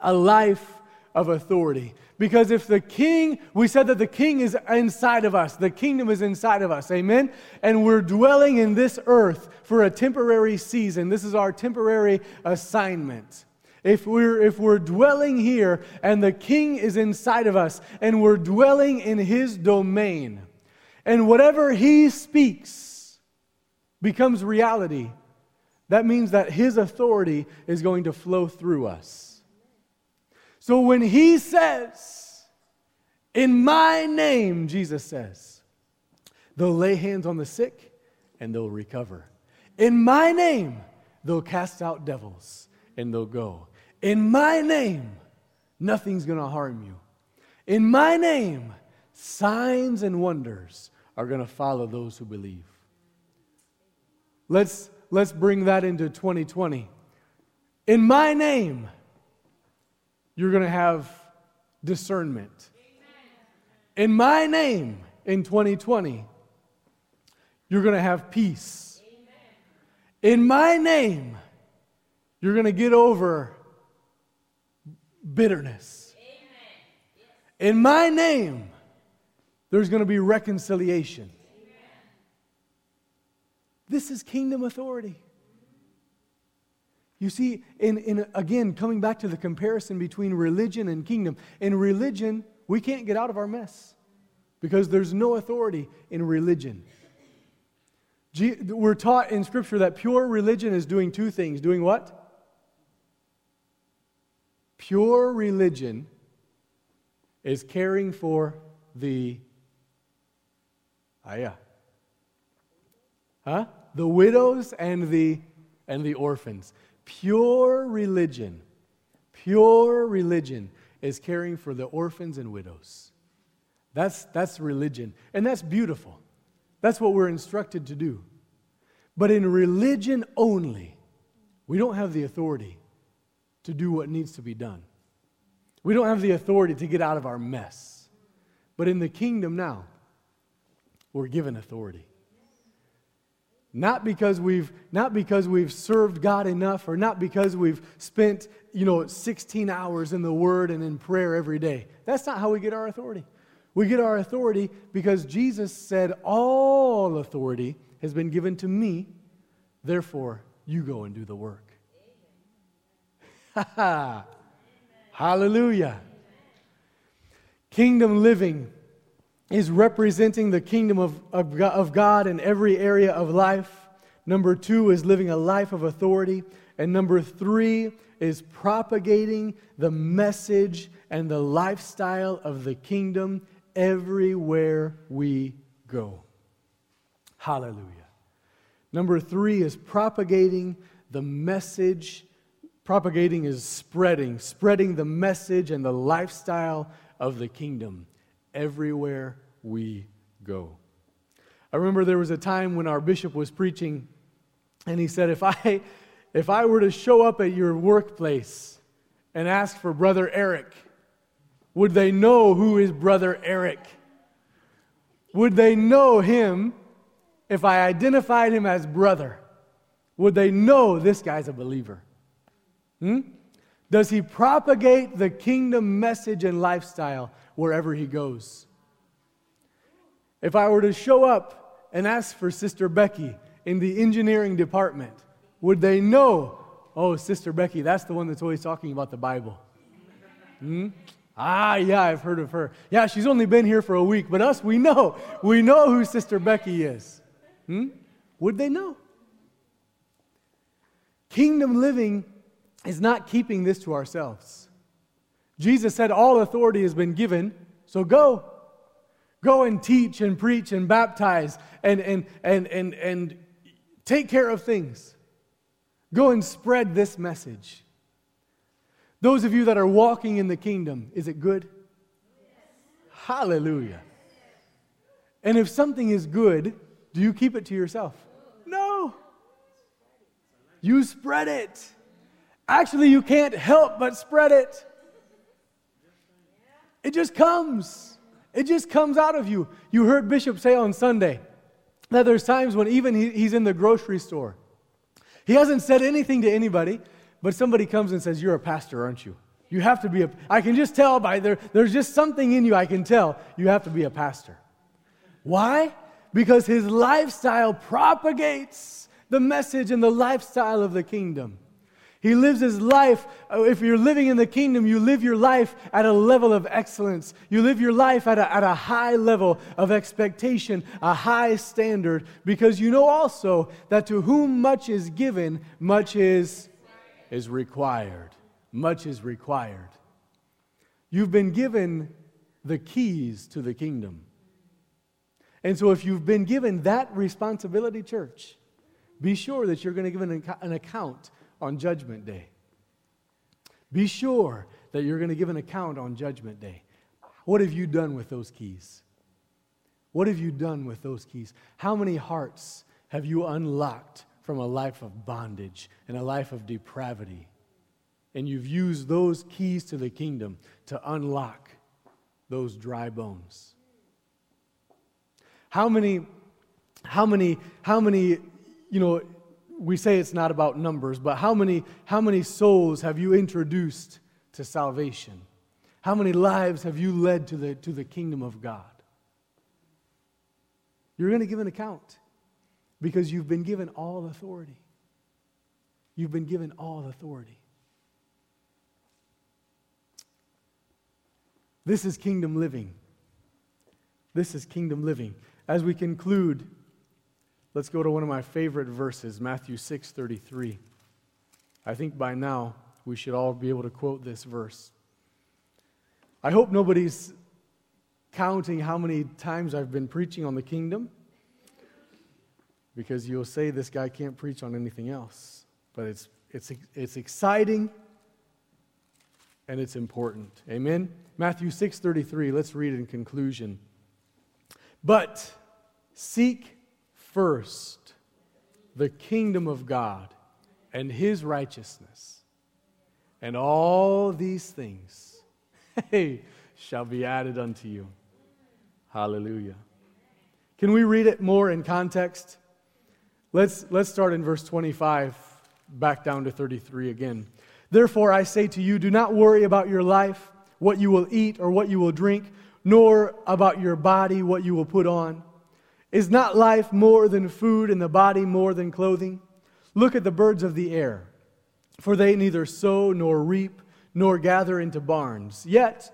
A life of authority. Because if the king, we said that the king is inside of us, the kingdom is inside of us, amen? And we're dwelling in this earth for a temporary season. This is our temporary assignment. If we're, if we're dwelling here and the king is inside of us and we're dwelling in his domain, and whatever he speaks becomes reality, that means that his authority is going to flow through us. So when he says, In my name, Jesus says, they'll lay hands on the sick and they'll recover. In my name, they'll cast out devils and they'll go. In my name, nothing's going to harm you. In my name, signs and wonders are going to follow those who believe. Let's, let's bring that into 2020. In my name, you're going to have discernment. In my name, in 2020, you're going to have peace. In my name, you're going to get over bitterness. In my name, there's going to be reconciliation. This is kingdom authority. You see, in, in, again, coming back to the comparison between religion and kingdom, in religion, we can't get out of our mess because there's no authority in religion. We're taught in Scripture that pure religion is doing two things. Doing what? Pure religion is caring for the, ah, yeah. Huh? The widows and the, and the orphans. Pure religion, pure religion is caring for the orphans and widows. That's, that's religion. And that's beautiful. That's what we're instructed to do. But in religion only, we don't have the authority to do what needs to be done. We don't have the authority to get out of our mess. But in the kingdom now, we're given authority. Not because we've not because we've served God enough or not because we've spent, you know, 16 hours in the word and in prayer every day. That's not how we get our authority. We get our authority because Jesus said all authority has been given to me. Therefore, you go and do the work. [laughs] Hallelujah. Kingdom living is representing the kingdom of, of, of God in every area of life. Number two is living a life of authority. And number three is propagating the message and the lifestyle of the kingdom everywhere we go. Hallelujah. Number three is propagating the message. Propagating is spreading, spreading the message and the lifestyle of the kingdom everywhere we go. I remember there was a time when our bishop was preaching, and he said, If I, [laughs] if I were to show up at your workplace and ask for Brother Eric, would they know who is Brother Eric? Would they know him if I identified him as brother? Would they know this guy's a believer? Hmm? Does he propagate the kingdom message and lifestyle wherever he goes? If I were to show up and ask for Sister Becky in the engineering department, would they know, oh, Sister Becky, that's the one that's always talking about the Bible? Hmm? Ah, yeah, I've heard of her. Yeah, she's only been here for a week, but us, we know. We know who Sister Becky is. Hmm? Would they know? Kingdom living is not keeping this to ourselves. Jesus said, All authority has been given, so go. Go and teach and preach and baptize and, and, and, and, and take care of things. Go and spread this message. Those of you that are walking in the kingdom, is it good? Hallelujah. And if something is good, do you keep it to yourself? No. You spread it. Actually, you can't help but spread it. It just comes. It just comes out of you. You heard Bishop say on Sunday that there's times when even he, he's in the grocery store. He hasn't said anything to anybody, but somebody comes and says, You're a pastor, aren't you? You have to be a, I can just tell by there, there's just something in you I can tell. You have to be a pastor. Why? Because his lifestyle propagates the message and the lifestyle of the kingdom. He lives his life. Uh, if you're living in the kingdom, you live your life at a level of excellence. You live your life at a, at a high level of expectation, a high standard, because you know also that to whom much is given, much is, is required. Much is required. You've been given the keys to the kingdom. And so, if you've been given that responsibility, church, be sure that you're going to give an, an account on Judgment Day. Be sure that you're going to give an account on Judgment Day. What have you done with those keys? What have you done with those keys? How many hearts have you unlocked from a life of bondage and a life of depravity? And you've used those keys to the kingdom to unlock those dry bones. How many, how many, how many, you know, we say it's not about numbers, but how many, how many souls have you introduced to salvation? How many lives have you led to the, to the kingdom of God? You're going to give an account because you've been given all authority. You've been given all authority. This is kingdom living. This is kingdom living. As we conclude, Let's go to one of my favorite verses, Matthew 6 33. I think by now we should all be able to quote this verse. I hope nobody's counting how many times I've been preaching on the kingdom because you'll say this guy can't preach on anything else. But it's, it's, it's exciting and it's important. Amen? Matthew 6:33, let's read in conclusion. But seek first the kingdom of God and his righteousness, and all these things [laughs] hey, shall be added unto you. Hallelujah. Can we read it more in context? Let's, let's start in verse 25, back down to 33 again. Therefore, I say to you, do not worry about your life, what you will eat or what you will drink, nor about your body, what you will put on. Is not life more than food and the body more than clothing? Look at the birds of the air, for they neither sow nor reap nor gather into barns, yet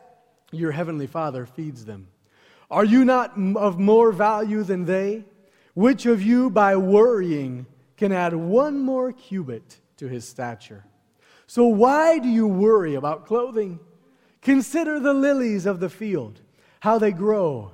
your heavenly Father feeds them. Are you not of more value than they? Which of you, by worrying, can add one more cubit to his stature? So why do you worry about clothing? Consider the lilies of the field, how they grow.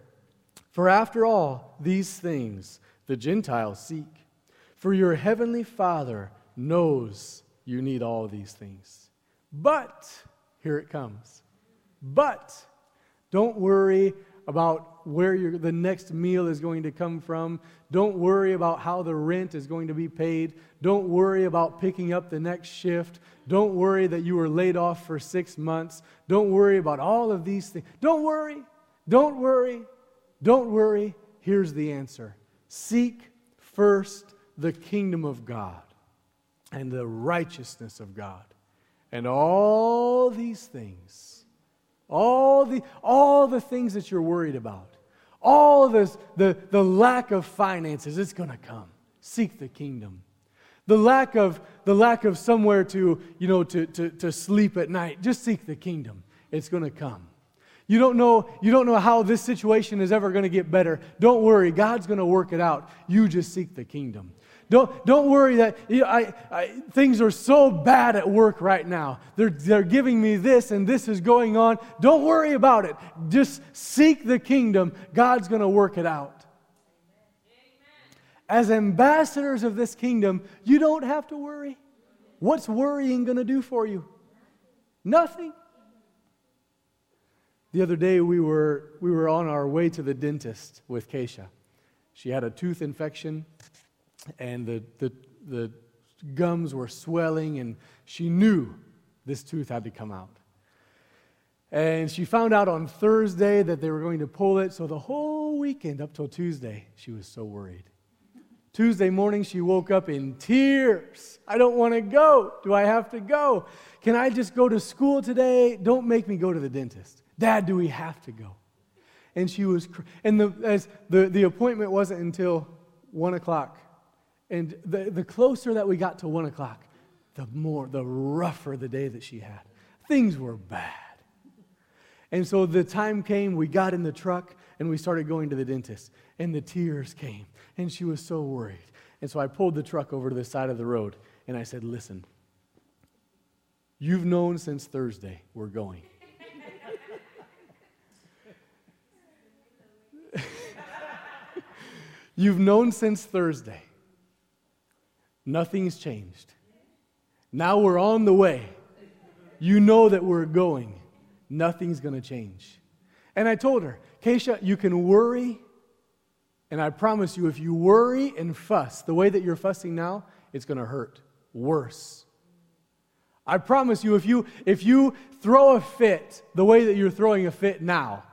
For after all these things the Gentiles seek. For your heavenly Father knows you need all these things. But, here it comes. But, don't worry about where the next meal is going to come from. Don't worry about how the rent is going to be paid. Don't worry about picking up the next shift. Don't worry that you were laid off for six months. Don't worry about all of these things. Don't worry. Don't worry. Don't worry. Here's the answer Seek first the kingdom of God and the righteousness of God. And all these things, all the, all the things that you're worried about, all this, the, the lack of finances, it's going to come. Seek the kingdom. The lack of, the lack of somewhere to, you know, to, to, to sleep at night, just seek the kingdom. It's going to come. You don't know, you don't know how this situation is ever going to get better. Don't worry, God's going to work it out. You just seek the kingdom. Don't, don't worry that you know, I, I, things are so bad at work right now. They're, they're giving me this and this is going on. Don't worry about it. Just seek the kingdom. God's going to work it out. As ambassadors of this kingdom, you don't have to worry. What's worrying going to do for you? Nothing. The other day, we were, we were on our way to the dentist with Keisha. She had a tooth infection, and the, the, the gums were swelling, and she knew this tooth had to come out. And she found out on Thursday that they were going to pull it, so the whole weekend up till Tuesday, she was so worried. Tuesday morning, she woke up in tears. I don't want to go. Do I have to go? Can I just go to school today? Don't make me go to the dentist. Dad, do we have to go? And she was, and the, as the, the appointment wasn't until one o'clock. And the, the closer that we got to one o'clock, the more, the rougher the day that she had. Things were bad. And so the time came, we got in the truck and we started going to the dentist. And the tears came. And she was so worried. And so I pulled the truck over to the side of the road and I said, Listen, you've known since Thursday we're going. You've known since Thursday. Nothing's changed. Now we're on the way. You know that we're going. Nothing's going to change. And I told her, Keisha, you can worry, and I promise you, if you worry and fuss the way that you're fussing now, it's going to hurt worse. I promise you, if you, if you throw a fit the way that you're throwing a fit now,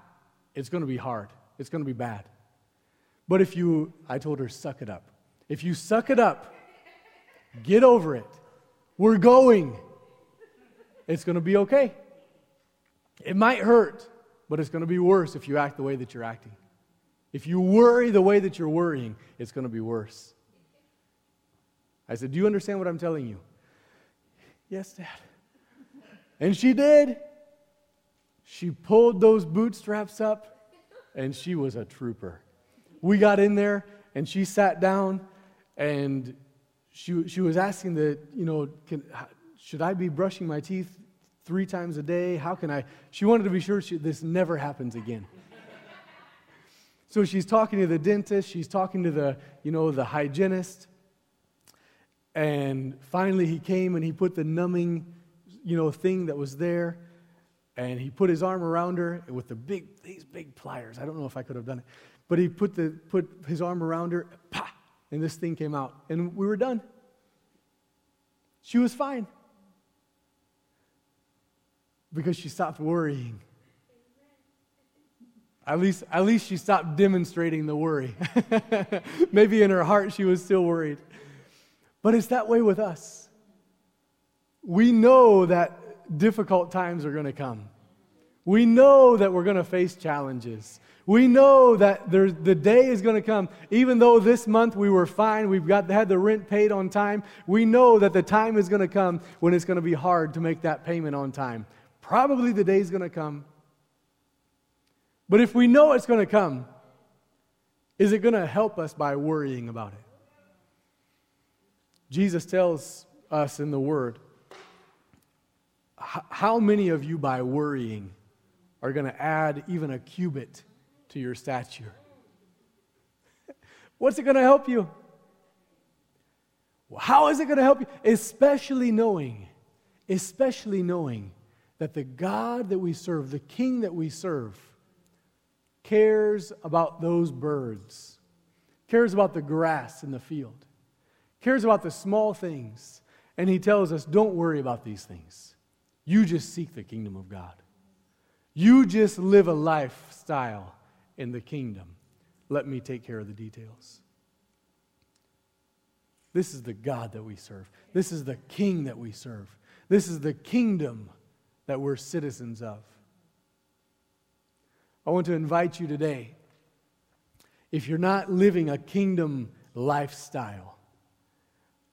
it's going to be hard. It's going to be bad. But if you, I told her, suck it up. If you suck it up, get over it. We're going. It's going to be okay. It might hurt, but it's going to be worse if you act the way that you're acting. If you worry the way that you're worrying, it's going to be worse. I said, Do you understand what I'm telling you? Yes, Dad. And she did. She pulled those bootstraps up, and she was a trooper we got in there and she sat down and she, she was asking that, you know, can, should I be brushing my teeth three times a day? How can I? She wanted to be sure she, this never happens again. [laughs] So she's talking to the dentist, she's talking to the, you know, the hygienist. And finally he came and he put the numbing, you know, thing that was there and he put his arm around her with the big these big pliers. I don't know if I could have done it. But he put the put his arm around her, pa, and this thing came out and we were done. She was fine. Because she stopped worrying. At least, at least she stopped demonstrating the worry. [laughs] Maybe in her heart she was still worried. But it's that way with us. We know that difficult times are going to come. We know that we're going to face challenges. We know that the day is going to come. Even though this month we were fine, we've got, had the rent paid on time, we know that the time is going to come when it's going to be hard to make that payment on time. Probably the day is going to come but if we know it's going to come, is it going to help us by worrying about it? Jesus tells us in the Word how many of you, by worrying, are going to add even a cubit to your stature? [laughs] What's it going to help you? How is it going to help you? Especially knowing, especially knowing that the God that we serve, the King that we serve, cares about those birds, cares about the grass in the field, cares about the small things. And he tells us, don't worry about these things. You just seek the kingdom of God. You just live a lifestyle in the kingdom. Let me take care of the details. This is the God that we serve. This is the King that we serve. This is the kingdom that we're citizens of. I want to invite you today, if you're not living a kingdom lifestyle,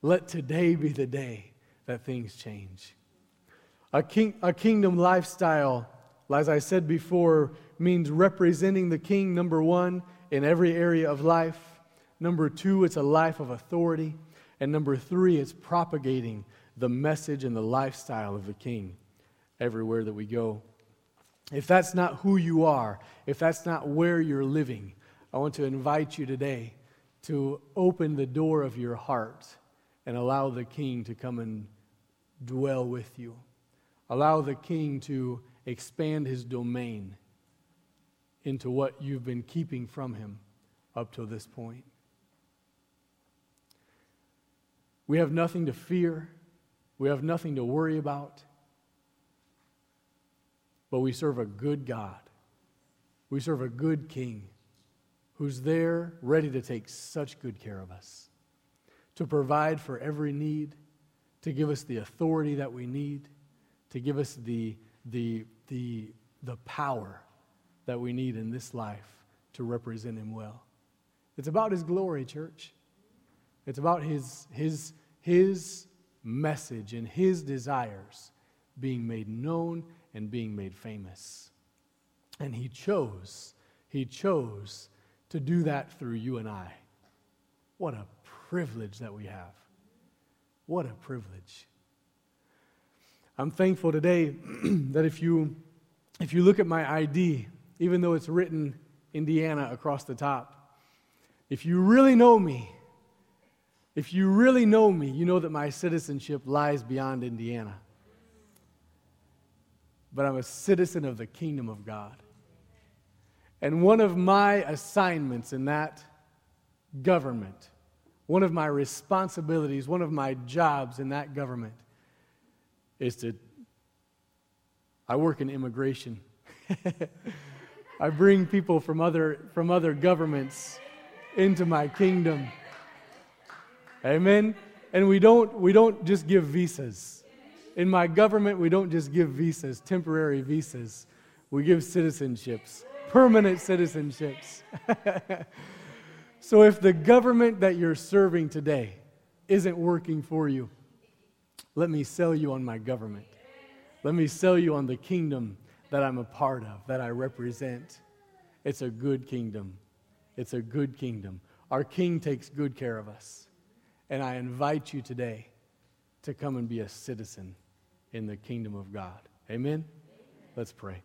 let today be the day that things change. A, king, a kingdom lifestyle, as I said before, means representing the king, number one, in every area of life. Number two, it's a life of authority. And number three, it's propagating the message and the lifestyle of the king everywhere that we go. If that's not who you are, if that's not where you're living, I want to invite you today to open the door of your heart and allow the King to come and dwell with you. Allow the King to expand his domain into what you've been keeping from him up to this point. We have nothing to fear, we have nothing to worry about. But we serve a good God. We serve a good King who's there ready to take such good care of us, to provide for every need, to give us the authority that we need, to give us the, the, the, the power that we need in this life to represent Him well. It's about His glory, church. It's about His, his, his message and His desires being made known and being made famous. And he chose, he chose to do that through you and I. What a privilege that we have. What a privilege. I'm thankful today [clears throat] that if you if you look at my ID, even though it's written Indiana across the top, if you really know me, if you really know me, you know that my citizenship lies beyond Indiana but I'm a citizen of the kingdom of God. And one of my assignments in that government, one of my responsibilities, one of my jobs in that government is to, I work in immigration. [laughs] I bring people from other, from other governments into my kingdom. Amen? And we don't, we don't just give visas. In my government, we don't just give visas, temporary visas. We give citizenships, permanent citizenships. [laughs] so if the government that you're serving today isn't working for you, let me sell you on my government. Let me sell you on the kingdom that I'm a part of, that I represent. It's a good kingdom. It's a good kingdom. Our king takes good care of us. And I invite you today to come and be a citizen in the kingdom of God. Amen? Let's pray.